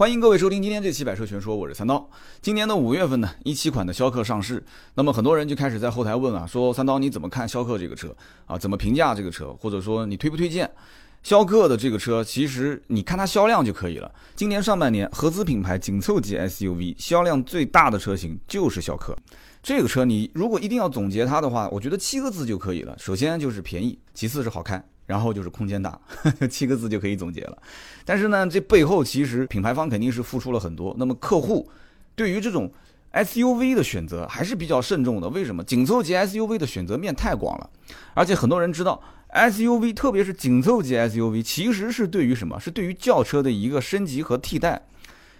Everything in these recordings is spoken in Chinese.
欢迎各位收听今天这期百车全说，我是三刀。今年的五月份呢，一七款的逍客上市，那么很多人就开始在后台问啊，说三刀你怎么看逍客这个车啊？怎么评价这个车？或者说你推不推荐？逍客的这个车，其实你看它销量就可以了。今年上半年，合资品牌紧凑级 SUV 销量最大的车型就是逍客。这个车你如果一定要总结它的话，我觉得七个字就可以了。首先就是便宜，其次是好看。然后就是空间大，七个字就可以总结了。但是呢，这背后其实品牌方肯定是付出了很多。那么客户对于这种 SUV 的选择还是比较慎重的。为什么？紧凑级 SUV 的选择面太广了，而且很多人知道 SUV，特别是紧凑级 SUV，其实是对于什么？是对于轿车的一个升级和替代，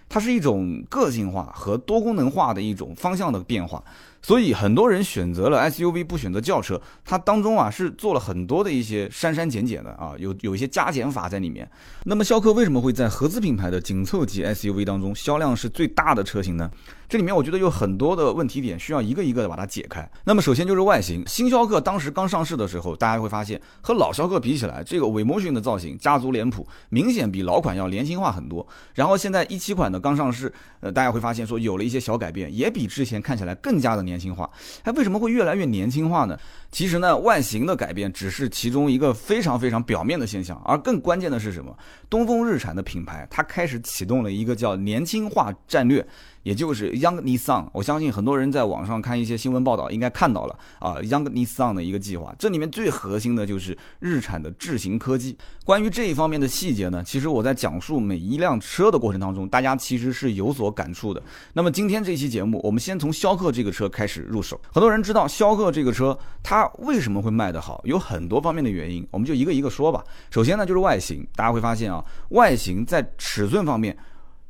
它是一种个性化和多功能化的一种方向的变化。所以很多人选择了 SUV 不选择轿车，它当中啊是做了很多的一些删删减减的啊，有有一些加减法在里面。那么逍客为什么会在合资品牌的紧凑级 SUV 当中销量是最大的车型呢？这里面我觉得有很多的问题点需要一个一个的把它解开。那么首先就是外形，新逍客当时刚上市的时候，大家会发现和老逍客比起来，这个尾模型的造型、家族脸谱明显比老款要年轻化很多。然后现在一七款的刚上市，呃，大家会发现说有了一些小改变，也比之前看起来更加的年年轻化。它为什么会越来越年轻化呢？其实呢，外形的改变只是其中一个非常非常表面的现象，而更关键的是什么？东风日产的品牌它开始启动了一个叫年轻化战略。也就是 Young Nissan，我相信很多人在网上看一些新闻报道，应该看到了啊，Young Nissan 的一个计划。这里面最核心的就是日产的智行科技。关于这一方面的细节呢，其实我在讲述每一辆车的过程当中，大家其实是有所感触的。那么今天这期节目，我们先从逍客这个车开始入手。很多人知道逍客这个车它为什么会卖得好，有很多方面的原因，我们就一个一个说吧。首先呢，就是外形，大家会发现啊，外形在尺寸方面。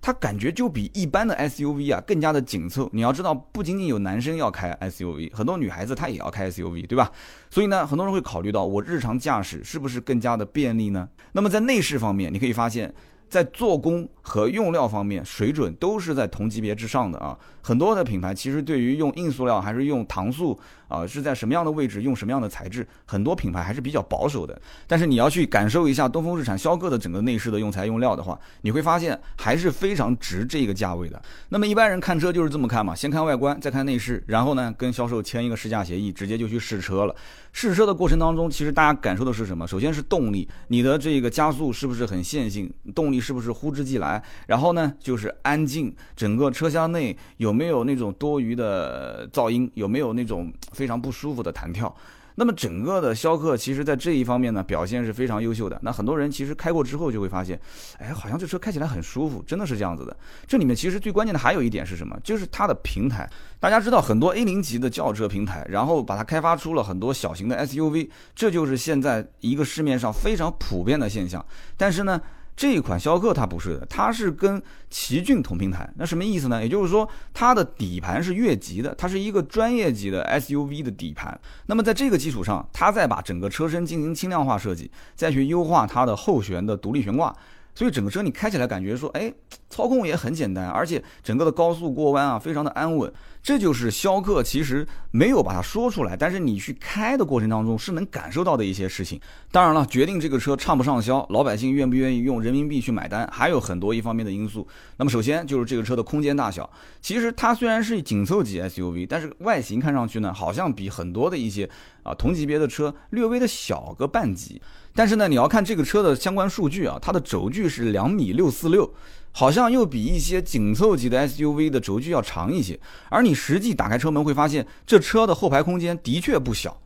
它感觉就比一般的 SUV 啊更加的紧凑。你要知道，不仅仅有男生要开 SUV，很多女孩子她也要开 SUV，对吧？所以呢，很多人会考虑到我日常驾驶是不是更加的便利呢？那么在内饰方面，你可以发现。在做工和用料方面，水准都是在同级别之上的啊。很多的品牌其实对于用硬塑料还是用搪塑啊，是在什么样的位置用什么样的材质，很多品牌还是比较保守的。但是你要去感受一下东风日产逍客的整个内饰的用材用料的话，你会发现还是非常值这个价位的。那么一般人看车就是这么看嘛，先看外观，再看内饰，然后呢跟销售签一个试驾协议，直接就去试车了。试车的过程当中，其实大家感受的是什么？首先是动力，你的这个加速是不是很线性？动力是不是呼之即来？然后呢，就是安静，整个车厢内有没有那种多余的噪音？有没有那种非常不舒服的弹跳？那么整个的逍客其实在这一方面呢表现是非常优秀的。那很多人其实开过之后就会发现，哎，好像这车开起来很舒服，真的是这样子的。这里面其实最关键的还有一点是什么？就是它的平台。大家知道很多 A 零级的轿车平台，然后把它开发出了很多小型的 SUV，这就是现在一个市面上非常普遍的现象。但是呢。这一款逍客它不是的，它是跟奇骏同平台，那什么意思呢？也就是说，它的底盘是越级的，它是一个专业级的 SUV 的底盘。那么在这个基础上，它再把整个车身进行轻量化设计，再去优化它的后悬的独立悬挂。所以整个车你开起来感觉说，哎，操控也很简单，而且整个的高速过弯啊，非常的安稳。这就是逍客其实没有把它说出来，但是你去开的过程当中是能感受到的一些事情。当然了，决定这个车畅不畅销，老百姓愿不愿意用人民币去买单，还有很多一方面的因素。那么首先就是这个车的空间大小，其实它虽然是紧凑级 SUV，但是外形看上去呢，好像比很多的一些啊同级别的车略微的小个半级。但是呢，你要看这个车的相关数据啊，它的轴距是两米六四六，好像又比一些紧凑级的 SUV 的轴距要长一些。而你实际打开车门会发现，这车的后排空间的确不小。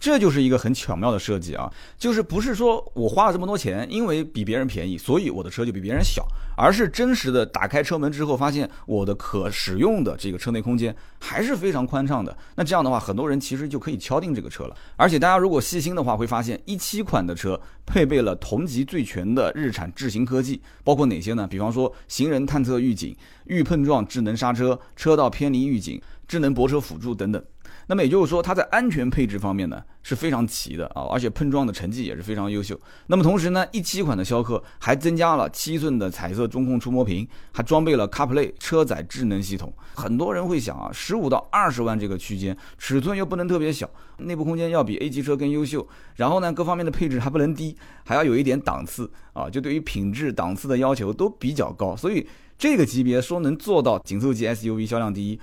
这就是一个很巧妙的设计啊，就是不是说我花了这么多钱，因为比别人便宜，所以我的车就比别人小，而是真实的打开车门之后，发现我的可使用的这个车内空间还是非常宽敞的。那这样的话，很多人其实就可以敲定这个车了。而且大家如果细心的话，会发现一七款的车配备了同级最全的日产智行科技，包括哪些呢？比方说行人探测预警、预碰撞智能刹车、车道偏离预警、智能泊车辅助等等。那么也就是说，它在安全配置方面呢是非常齐的啊，而且碰撞的成绩也是非常优秀。那么同时呢，一七款的逍客还增加了七寸的彩色中控触摸屏，还装备了 CarPlay 车载智能系统。很多人会想啊，十五到二十万这个区间，尺寸又不能特别小，内部空间要比 A 级车更优秀，然后呢，各方面的配置还不能低，还要有一点档次啊，就对于品质档次的要求都比较高，所以。这个级别说能做到紧凑级 SUV 销量第一。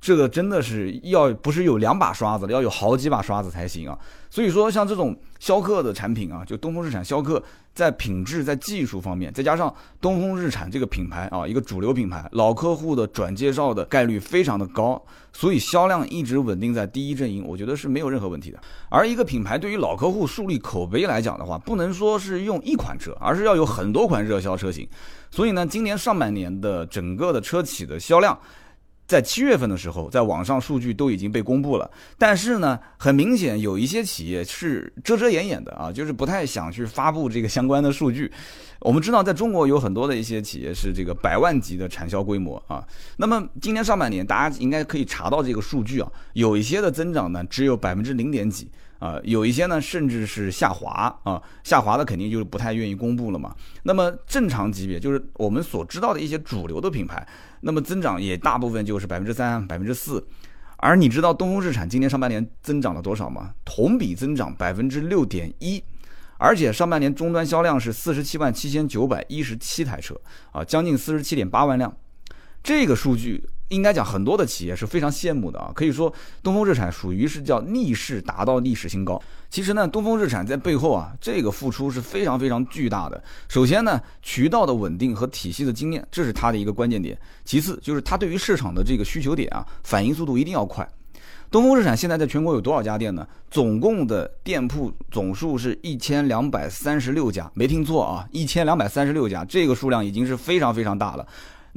这个真的是要不是有两把刷子，要有好几把刷子才行啊！所以说，像这种逍客的产品啊，就东风日产逍客，在品质、在技术方面，再加上东风日产这个品牌啊，一个主流品牌，老客户的转介绍的概率非常的高，所以销量一直稳定在第一阵营，我觉得是没有任何问题的。而一个品牌对于老客户树立口碑来讲的话，不能说是用一款车，而是要有很多款热销车型。所以呢，今年上半年的整个的车企的销量。在七月份的时候，在网上数据都已经被公布了，但是呢，很明显有一些企业是遮遮掩掩的啊，就是不太想去发布这个相关的数据。我们知道，在中国有很多的一些企业是这个百万级的产销规模啊。那么今年上半年，大家应该可以查到这个数据啊，有一些的增长呢只有百分之零点几啊，有一些呢甚至是下滑啊，下滑的肯定就是不太愿意公布了嘛。那么正常级别就是我们所知道的一些主流的品牌。那么增长也大部分就是百分之三、百分之四，而你知道东风日产今年上半年增长了多少吗？同比增长百分之六点一，而且上半年终端销量是四十七万七千九百一十七台车啊，将近四十七点八万辆，这个数据。应该讲，很多的企业是非常羡慕的啊。可以说，东风日产属于是叫逆势达到历史新高。其实呢，东风日产在背后啊，这个付出是非常非常巨大的。首先呢，渠道的稳定和体系的经验，这是它的一个关键点。其次就是它对于市场的这个需求点啊，反应速度一定要快。东风日产现在在全国有多少家店呢？总共的店铺总数是一千两百三十六家，没听错啊，一千两百三十六家，这个数量已经是非常非常大了。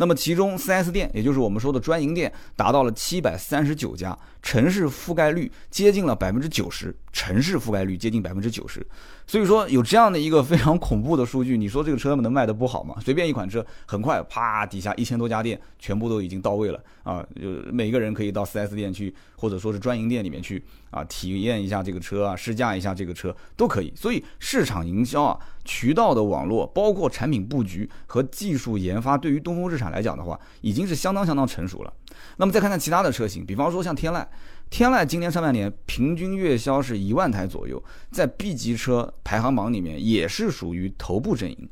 那么其中 4S 店，也就是我们说的专营店，达到了七百三十九家，城市覆盖率接近了百分之九十，城市覆盖率接近百分之九十。所以说有这样的一个非常恐怖的数据，你说这个车能卖得不好吗？随便一款车，很快啪，底下一千多家店全部都已经到位了啊！就每个人可以到 4S 店去，或者说是专营店里面去啊，体验一下这个车啊，试驾一下这个车都可以。所以市场营销啊，渠道的网络，包括产品布局和技术研发，对于东风日产来讲的话，已经是相当相当成熟了。那么再看看其他的车型，比方说像天籁。天籁今年上半年平均月销是一万台左右，在 B 级车排行榜里面也是属于头部阵营。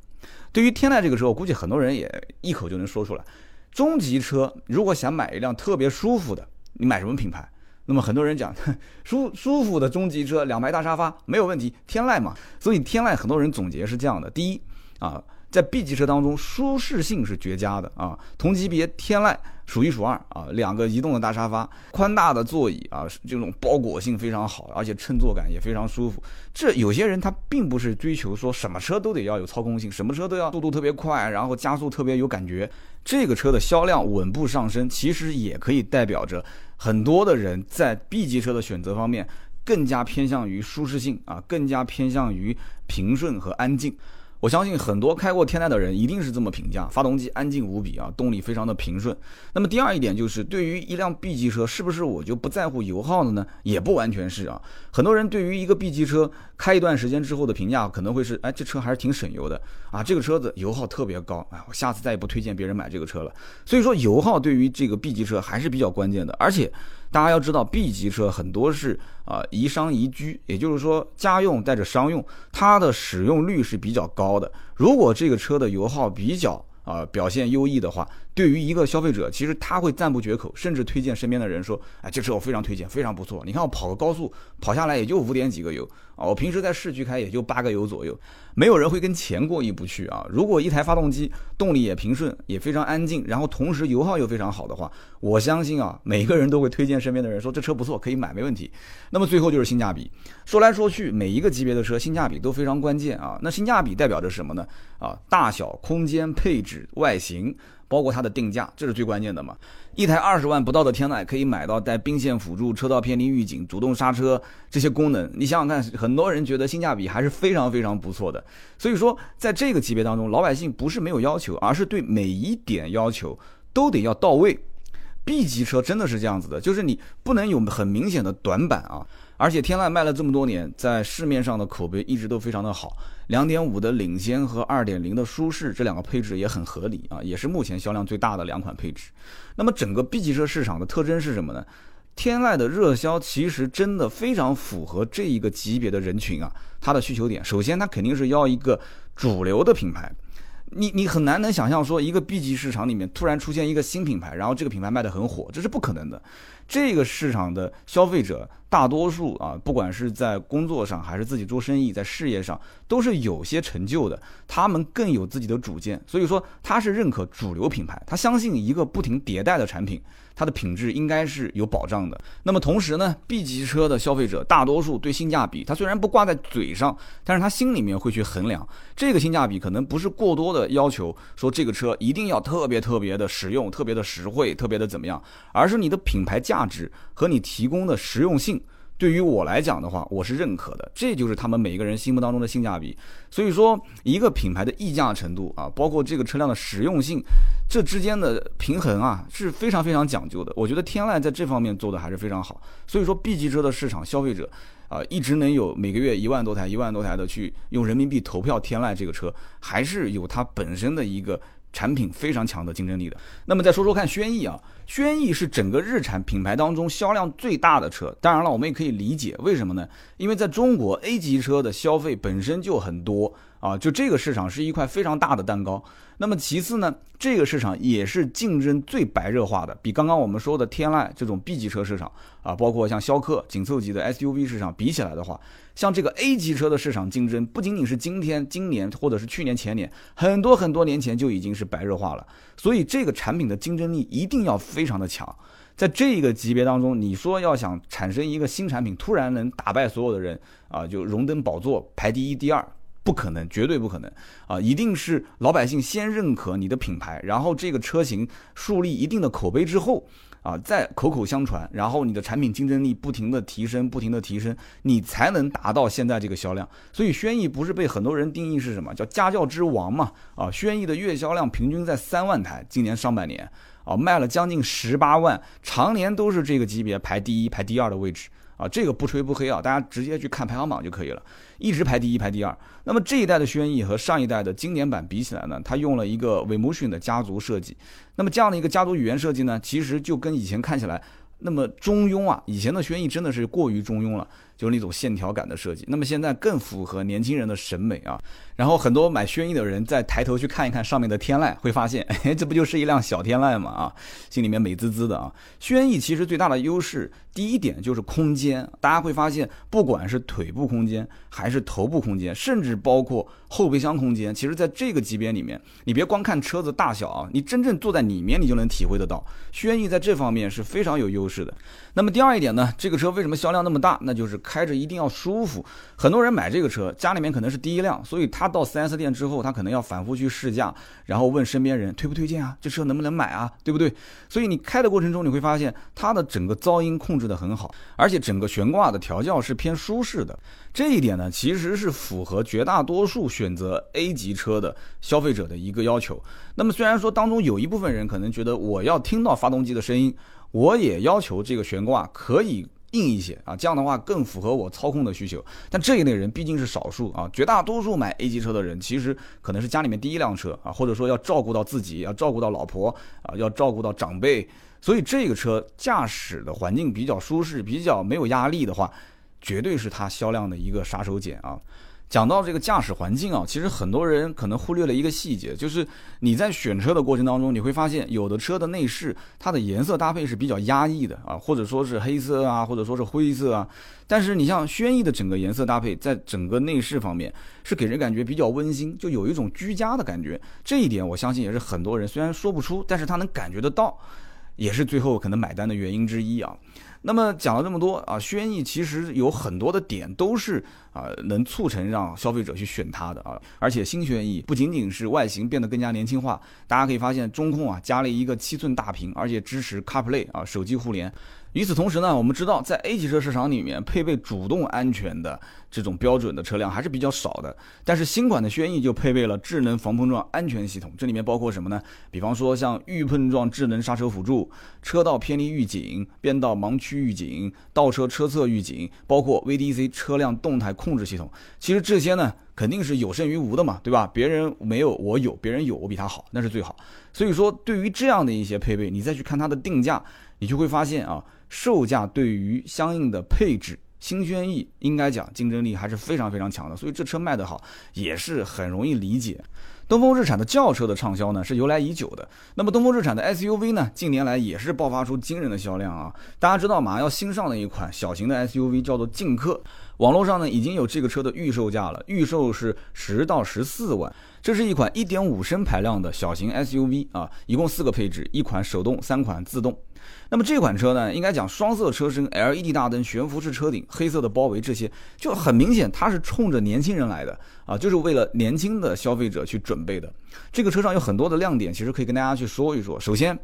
对于天籁这个车，我估计很多人也一口就能说出来。中级车如果想买一辆特别舒服的，你买什么品牌？那么很多人讲 舒舒服的中级车，两排大沙发没有问题，天籁嘛。所以天籁很多人总结是这样的：第一啊。在 B 级车当中，舒适性是绝佳的啊，同级别天籁数一数二啊，两个移动的大沙发，宽大的座椅啊，这种包裹性非常好，而且乘坐感也非常舒服。这有些人他并不是追求说什么车都得要有操控性，什么车都要速度特别快，然后加速特别有感觉。这个车的销量稳步上升，其实也可以代表着很多的人在 B 级车的选择方面更加偏向于舒适性啊，更加偏向于平顺和安静。我相信很多开过天籁的人一定是这么评价：发动机安静无比啊，动力非常的平顺。那么第二一点就是，对于一辆 B 级车，是不是我就不在乎油耗了呢？也不完全是啊。很多人对于一个 B 级车开一段时间之后的评价，可能会是：哎，这车还是挺省油的啊，这个车子油耗特别高，哎，我下次再也不推荐别人买这个车了。所以说，油耗对于这个 B 级车还是比较关键的，而且。大家要知道，B 级车很多是啊宜商宜居，也就是说家用带着商用，它的使用率是比较高的。如果这个车的油耗比较啊表现优异的话，对于一个消费者，其实他会赞不绝口，甚至推荐身边的人说：“哎，这车我非常推荐，非常不错。你看我跑个高速，跑下来也就五点几个油。”啊，我平时在市区开也就八个油左右，没有人会跟钱过意不去啊。如果一台发动机动力也平顺，也非常安静，然后同时油耗又非常好的话，我相信啊，每个人都会推荐身边的人说这车不错，可以买，没问题。那么最后就是性价比，说来说去，每一个级别的车性价比都非常关键啊。那性价比代表着什么呢？啊，大小、空间、配置、外形。包括它的定价，这是最关键的嘛。一台二十万不到的天籁可以买到带并线辅助、车道偏离预警、主动刹车这些功能，你想想看，很多人觉得性价比还是非常非常不错的。所以说，在这个级别当中，老百姓不是没有要求，而是对每一点要求都得要到位。B 级车真的是这样子的，就是你不能有很明显的短板啊。而且天籁卖了这么多年，在市面上的口碑一直都非常的好。两点五的领先和二点零的舒适这两个配置也很合理啊，也是目前销量最大的两款配置。那么整个 B 级车市场的特征是什么呢？天籁的热销其实真的非常符合这一个级别的人群啊，它的需求点。首先，它肯定是要一个主流的品牌。你你很难能想象说一个 B 级市场里面突然出现一个新品牌，然后这个品牌卖得很火，这是不可能的。这个市场的消费者大多数啊，不管是在工作上还是自己做生意，在事业上都是有些成就的，他们更有自己的主见，所以说他是认可主流品牌，他相信一个不停迭代的产品。它的品质应该是有保障的。那么同时呢，B 级车的消费者大多数对性价比，他虽然不挂在嘴上，但是他心里面会去衡量这个性价比，可能不是过多的要求说这个车一定要特别特别的实用、特别的实惠、特别的怎么样，而是你的品牌价值和你提供的实用性。对于我来讲的话，我是认可的，这就是他们每一个人心目当中的性价比。所以说，一个品牌的溢价程度啊，包括这个车辆的实用性，这之间的平衡啊，是非常非常讲究的。我觉得天籁在这方面做的还是非常好。所以说，B 级车的市场消费者啊，一直能有每个月一万多台、一万多台的去用人民币投票天籁这个车，还是有它本身的一个。产品非常强的竞争力的。那么再说说看，轩逸啊，轩逸是整个日产品牌当中销量最大的车。当然了，我们也可以理解为什么呢？因为在中国 A 级车的消费本身就很多啊，就这个市场是一块非常大的蛋糕。那么其次呢，这个市场也是竞争最白热化的，比刚刚我们说的天籁这种 B 级车市场啊，包括像逍客紧凑级的 SUV 市场比起来的话，像这个 A 级车的市场竞争，不仅仅是今天、今年或者是去年、前年，很多很多年前就已经是白热化了。所以这个产品的竞争力一定要非非常的强。在这个级别当中，你说要想产生一个新产品，突然能打败所有的人啊，就荣登宝座排第一、第二。不可能，绝对不可能啊！一定是老百姓先认可你的品牌，然后这个车型树立一定的口碑之后啊，在口口相传，然后你的产品竞争力不停的提升，不停的提升，你才能达到现在这个销量。所以轩逸不是被很多人定义是什么叫家教之王嘛？啊，轩逸的月销量平均在三万台，今年上半年啊卖了将近十八万，常年都是这个级别排第一、排第二的位置。啊，这个不吹不黑啊，大家直接去看排行榜就可以了，一直排第一排第二。那么这一代的轩逸和上一代的经典版比起来呢，它用了一个 Vemotion 的家族设计。那么这样的一个家族语言设计呢，其实就跟以前看起来那么中庸啊，以前的轩逸真的是过于中庸了。就是那种线条感的设计，那么现在更符合年轻人的审美啊。然后很多买轩逸的人再抬头去看一看上面的天籁，会发现，哎，这不就是一辆小天籁吗？啊，心里面美滋滋的啊。轩逸其实最大的优势，第一点就是空间，大家会发现，不管是腿部空间，还是头部空间，甚至包括后备箱空间，其实在这个级别里面，你别光看车子大小啊，你真正坐在里面，你就能体会得到，轩逸在这方面是非常有优势的。那么第二一点呢，这个车为什么销量那么大？那就是开着一定要舒服。很多人买这个车，家里面可能是第一辆，所以他到 4S 店之后，他可能要反复去试驾，然后问身边人推不推荐啊，这车能不能买啊，对不对？所以你开的过程中，你会发现它的整个噪音控制的很好，而且整个悬挂的调教是偏舒适的。这一点呢，其实是符合绝大多数选择 A 级车的消费者的一个要求。那么虽然说当中有一部分人可能觉得我要听到发动机的声音。我也要求这个悬挂可以硬一些啊，这样的话更符合我操控的需求。但这一类人毕竟是少数啊，绝大多数买 A 级车的人其实可能是家里面第一辆车啊，或者说要照顾到自己，要照顾到老婆啊，要照顾到长辈，所以这个车驾驶的环境比较舒适，比较没有压力的话，绝对是它销量的一个杀手锏啊。讲到这个驾驶环境啊，其实很多人可能忽略了一个细节，就是你在选车的过程当中，你会发现有的车的内饰它的颜色搭配是比较压抑的啊，或者说是黑色啊，或者说是灰色啊。但是你像轩逸的整个颜色搭配，在整个内饰方面是给人感觉比较温馨，就有一种居家的感觉。这一点我相信也是很多人虽然说不出，但是他能感觉得到，也是最后可能买单的原因之一啊。那么讲了这么多啊，轩逸其实有很多的点都是啊能促成让消费者去选它的啊，而且新轩逸不仅仅是外形变得更加年轻化，大家可以发现中控啊加了一个七寸大屏，而且支持 CarPlay 啊手机互联。与此同时呢，我们知道在 A 级车市场里面，配备主动安全的这种标准的车辆还是比较少的。但是新款的轩逸就配备了智能防碰撞安全系统，这里面包括什么呢？比方说像预碰撞智能刹车辅助、车道偏离预警、变道盲区预警、倒车车侧预警，包括 VDC 车辆动态控控制系统。其实这些呢，肯定是有胜于无的嘛，对吧？别人没有我有，别人有我比他好，那是最好。所以说，对于这样的一些配备，你再去看它的定价，你就会发现啊。售价对于相应的配置，新轩逸应该讲竞争力还是非常非常强的，所以这车卖得好也是很容易理解。东风日产的轿车的畅销呢是由来已久的，那么东风日产的 SUV 呢，近年来也是爆发出惊人的销量啊！大家知道马上要新上的一款小型的 SUV 叫做劲客，网络上呢已经有这个车的预售价了，预售是十到十四万。这是一款1.5升排量的小型 SUV 啊，一共四个配置，一款手动，三款自动。那么这款车呢，应该讲双色车身、LED 大灯、悬浮式车顶、黑色的包围，这些就很明显，它是冲着年轻人来的啊，就是为了年轻的消费者去准备的。这个车上有很多的亮点，其实可以跟大家去说一说。首先，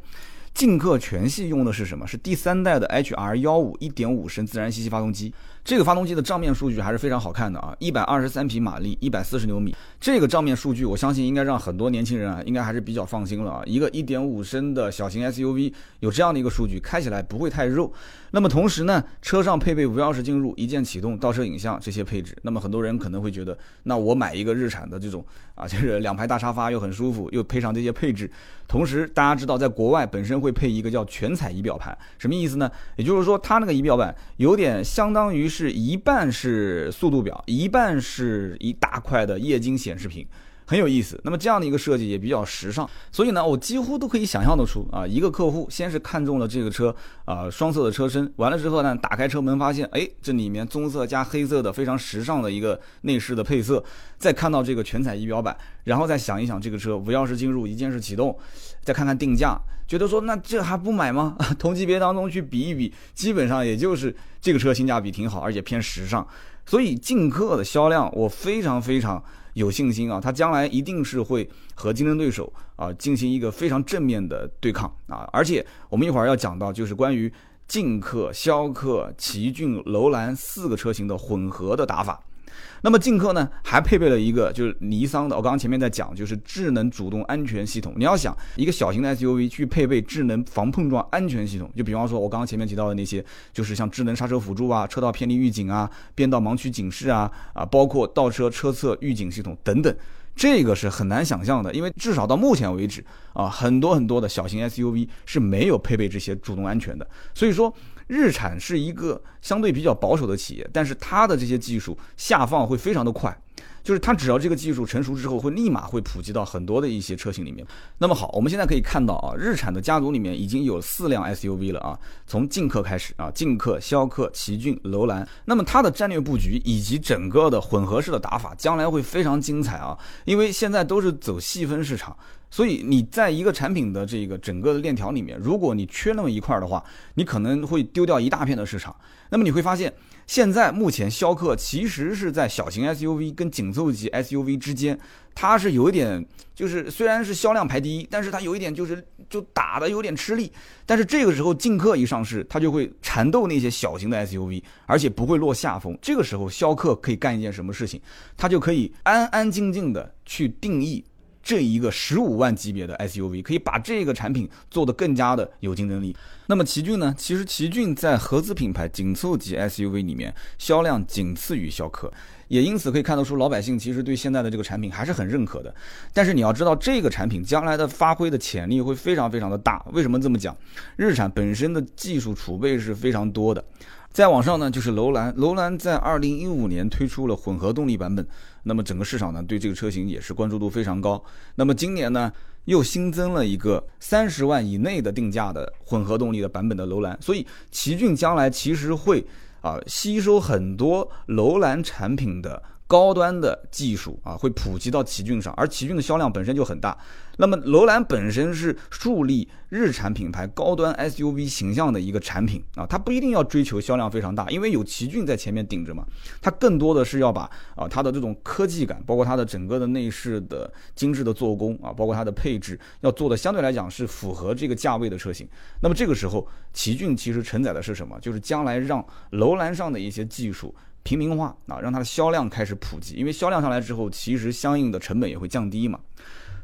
劲客全系用的是什么？是第三代的 HR 幺五1.5升自然吸气发动机。这个发动机的账面数据还是非常好看的啊，一百二十三匹马力，一百四十牛米。这个账面数据，我相信应该让很多年轻人啊，应该还是比较放心了啊。一个一点五升的小型 SUV 有这样的一个数据，开起来不会太肉。那么同时呢，车上配备无钥匙进入、一键启动、倒车影像这些配置。那么很多人可能会觉得，那我买一个日产的这种啊，就是两排大沙发又很舒服，又配上这些配置。同时，大家知道，在国外本身会配一个叫全彩仪表盘，什么意思呢？也就是说，它那个仪表板有点相当于。是一半是速度表，一半是一大块的液晶显示屏，很有意思。那么这样的一个设计也比较时尚，所以呢，我几乎都可以想象得出啊，一个客户先是看中了这个车啊双色的车身，完了之后呢，打开车门发现，哎，这里面棕色加黑色的非常时尚的一个内饰的配色，再看到这个全彩仪表板，然后再想一想这个车无钥匙进入，一键式启动，再看看定价。觉得说那这还不买吗？同级别当中去比一比，基本上也就是这个车性价比挺好，而且偏时尚。所以劲客的销量我非常非常有信心啊，他将来一定是会和竞争对手啊进行一个非常正面的对抗啊。而且我们一会儿要讲到就是关于劲客、逍客、奇骏、楼兰四个车型的混合的打法。那么劲客呢，还配备了一个就是尼桑的，我刚刚前面在讲，就是智能主动安全系统。你要想一个小型的 SUV 去配备智能防碰撞安全系统，就比方说我刚刚前面提到的那些，就是像智能刹车辅助啊、车道偏离预警啊、变道盲区警示啊啊，包括倒车车侧预警系统等等，这个是很难想象的，因为至少到目前为止啊，很多很多的小型 SUV 是没有配备这些主动安全的，所以说。日产是一个相对比较保守的企业，但是它的这些技术下放会非常的快，就是它只要这个技术成熟之后，会立马会普及到很多的一些车型里面。那么好，我们现在可以看到啊，日产的家族里面已经有四辆 SUV 了啊，从劲客开始啊，劲客、逍客、奇骏、楼兰。那么它的战略布局以及整个的混合式的打法，将来会非常精彩啊，因为现在都是走细分市场。所以你在一个产品的这个整个的链条里面，如果你缺那么一块的话，你可能会丢掉一大片的市场。那么你会发现，现在目前逍客其实是在小型 SUV 跟紧凑级 SUV 之间，它是有一点，就是虽然是销量排第一，但是它有一点就是就打的有点吃力。但是这个时候劲客一上市，它就会缠斗那些小型的 SUV，而且不会落下风。这个时候逍客可以干一件什么事情？它就可以安安静静的去定义。这一个十五万级别的 SUV，可以把这个产品做得更加的有竞争力。那么奇骏呢？其实奇骏在合资品牌紧凑级 SUV 里面销量仅次于逍客，也因此可以看得出老百姓其实对现在的这个产品还是很认可的。但是你要知道，这个产品将来的发挥的潜力会非常非常的大。为什么这么讲？日产本身的技术储备是非常多的。再往上呢，就是楼兰。楼兰在二零一五年推出了混合动力版本，那么整个市场呢对这个车型也是关注度非常高。那么今年呢又新增了一个三十万以内的定价的混合动力的版本的楼兰，所以奇骏将来其实会啊吸收很多楼兰产品的。高端的技术啊，会普及到奇骏上，而奇骏的销量本身就很大。那么楼兰本身是树立日产品牌高端 SUV 形象的一个产品啊，它不一定要追求销量非常大，因为有奇骏在前面顶着嘛。它更多的是要把啊它的这种科技感，包括它的整个的内饰的精致的做工啊，包括它的配置，要做的相对来讲是符合这个价位的车型。那么这个时候，奇骏其实承载的是什么？就是将来让楼兰上的一些技术。平民化啊，让它的销量开始普及，因为销量上来之后，其实相应的成本也会降低嘛。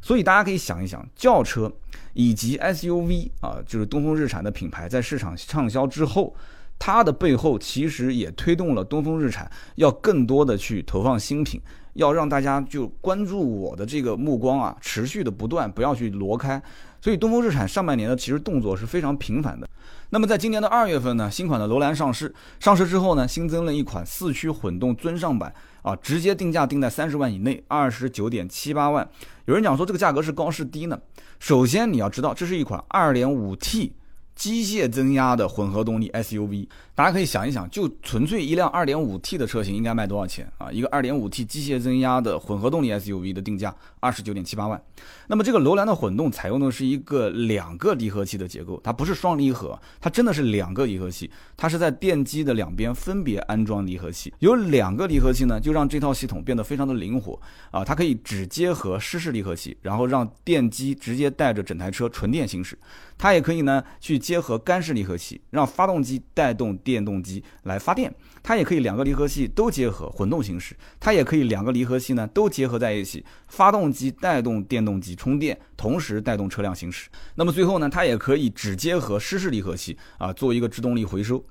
所以大家可以想一想，轿车以及 SUV 啊，就是东风日产的品牌在市场畅销之后，它的背后其实也推动了东风日产要更多的去投放新品，要让大家就关注我的这个目光啊，持续的不断，不要去挪开。所以东风日产上半年呢，其实动作是非常频繁的。那么在今年的二月份呢，新款的楼兰上市，上市之后呢，新增了一款四驱混动尊上版啊，直接定价定在三十万以内，二十九点七八万。有人讲说这个价格是高是低呢？首先你要知道，这是一款二点五 T。机械增压的混合动力 SUV，大家可以想一想，就纯粹一辆 2.5T 的车型应该卖多少钱啊？一个 2.5T 机械增压的混合动力 SUV 的定价二十九点七八万。那么这个楼兰的混动采用的是一个两个离合器的结构，它不是双离合，它真的是两个离合器，它是在电机的两边分别安装离合器。有两个离合器呢，就让这套系统变得非常的灵活啊，它可以只结合湿式离合器，然后让电机直接带着整台车纯电行驶。它也可以呢去结合干式离合器，让发动机带动电动机来发电。它也可以两个离合器都结合混动行驶。它也可以两个离合器呢都结合在一起，发动机带动电动机充电，同时带动车辆行驶。那么最后呢，它也可以只结合湿式离合器啊，做一个制动力回收。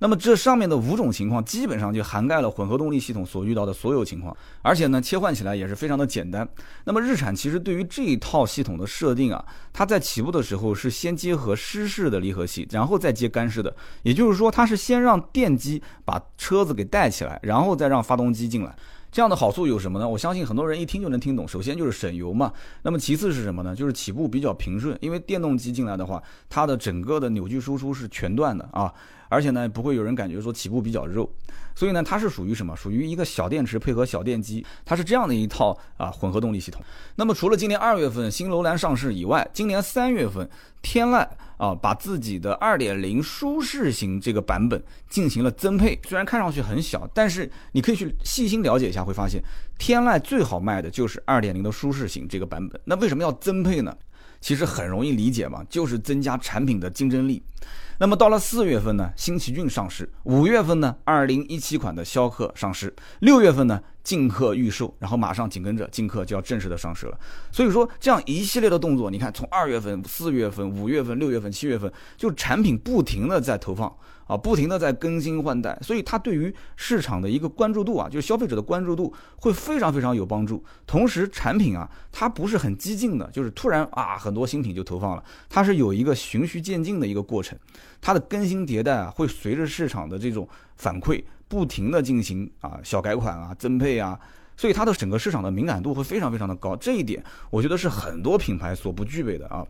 那么这上面的五种情况基本上就涵盖了混合动力系统所遇到的所有情况，而且呢切换起来也是非常的简单。那么日产其实对于这一套系统的设定啊，它在起步的时候是先结合湿式的离合器，然后再接干式的，也就是说它是先让电机把车子给带起来，然后再让发动机进来。这样的好处有什么呢？我相信很多人一听就能听懂。首先就是省油嘛，那么其次是什么呢？就是起步比较平顺，因为电动机进来的话，它的整个的扭矩输出是全段的啊。而且呢，不会有人感觉说起步比较肉，所以呢，它是属于什么？属于一个小电池配合小电机，它是这样的一套啊混合动力系统。那么除了今年二月份新楼兰上市以外，今年三月份天籁啊把自己的二点零舒适型这个版本进行了增配，虽然看上去很小，但是你可以去细心了解一下，会发现天籁最好卖的就是二点零的舒适型这个版本。那为什么要增配呢？其实很容易理解嘛，就是增加产品的竞争力。那么到了四月份呢，新奇骏上市；五月份呢，二零一七款的逍客上市；六月份呢，劲客预售，然后马上紧跟着劲客就要正式的上市了。所以说，这样一系列的动作，你看，从二月份、四月份、五月份、六月份、七月份，就产品不停的在投放。啊，不停的在更新换代，所以它对于市场的一个关注度啊，就是消费者的关注度会非常非常有帮助。同时，产品啊，它不是很激进的，就是突然啊，很多新品就投放了，它是有一个循序渐进的一个过程，它的更新迭代啊，会随着市场的这种反馈，不停的进行啊小改款啊增配啊，所以它的整个市场的敏感度会非常非常的高，这一点我觉得是很多品牌所不具备的啊。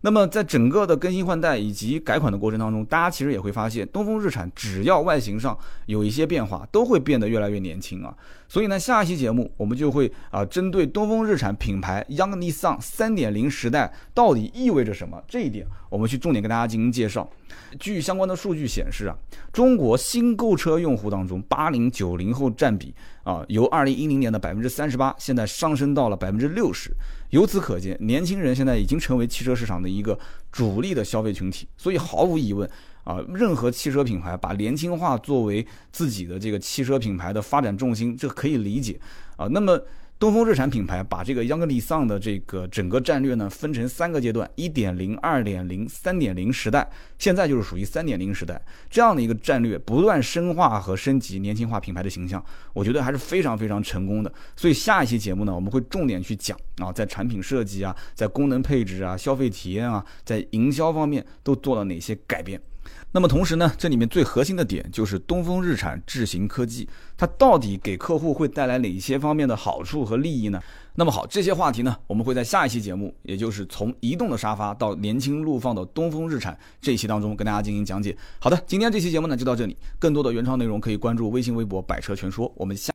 那么，在整个的更新换代以及改款的过程当中，大家其实也会发现，东风日产只要外形上有一些变化，都会变得越来越年轻啊。所以呢，下一期节目我们就会啊，针对东风日产品牌 Young Nissan 3.0时代到底意味着什么这一点，我们去重点跟大家进行介绍。据相关的数据显示啊，中国新购车用户当中，八零九零后占比啊，由二零一零年的百分之三十八，现在上升到了百分之六十。由此可见，年轻人现在已经成为汽车市场的一个主力的消费群体。所以毫无疑问。啊，任何汽车品牌把年轻化作为自己的这个汽车品牌的发展重心，这可以理解啊。那么，东风日产品牌把这个 Young Nissan 的这个整个战略呢，分成三个阶段：一点零、二点零、三点零时代。现在就是属于三点零时代这样的一个战略，不断深化和升级年轻化品牌的形象，我觉得还是非常非常成功的。所以下一期节目呢，我们会重点去讲啊，在产品设计啊，在功能配置啊，消费体验啊，在营销方面都做了哪些改变。那么同时呢，这里面最核心的点就是东风日产智行科技，它到底给客户会带来哪些方面的好处和利益呢？那么好，这些话题呢，我们会在下一期节目，也就是从移动的沙发到年轻怒放的东风日产这一期当中跟大家进行讲解。好的，今天这期节目呢就到这里，更多的原创内容可以关注微信微博百车全说，我们下。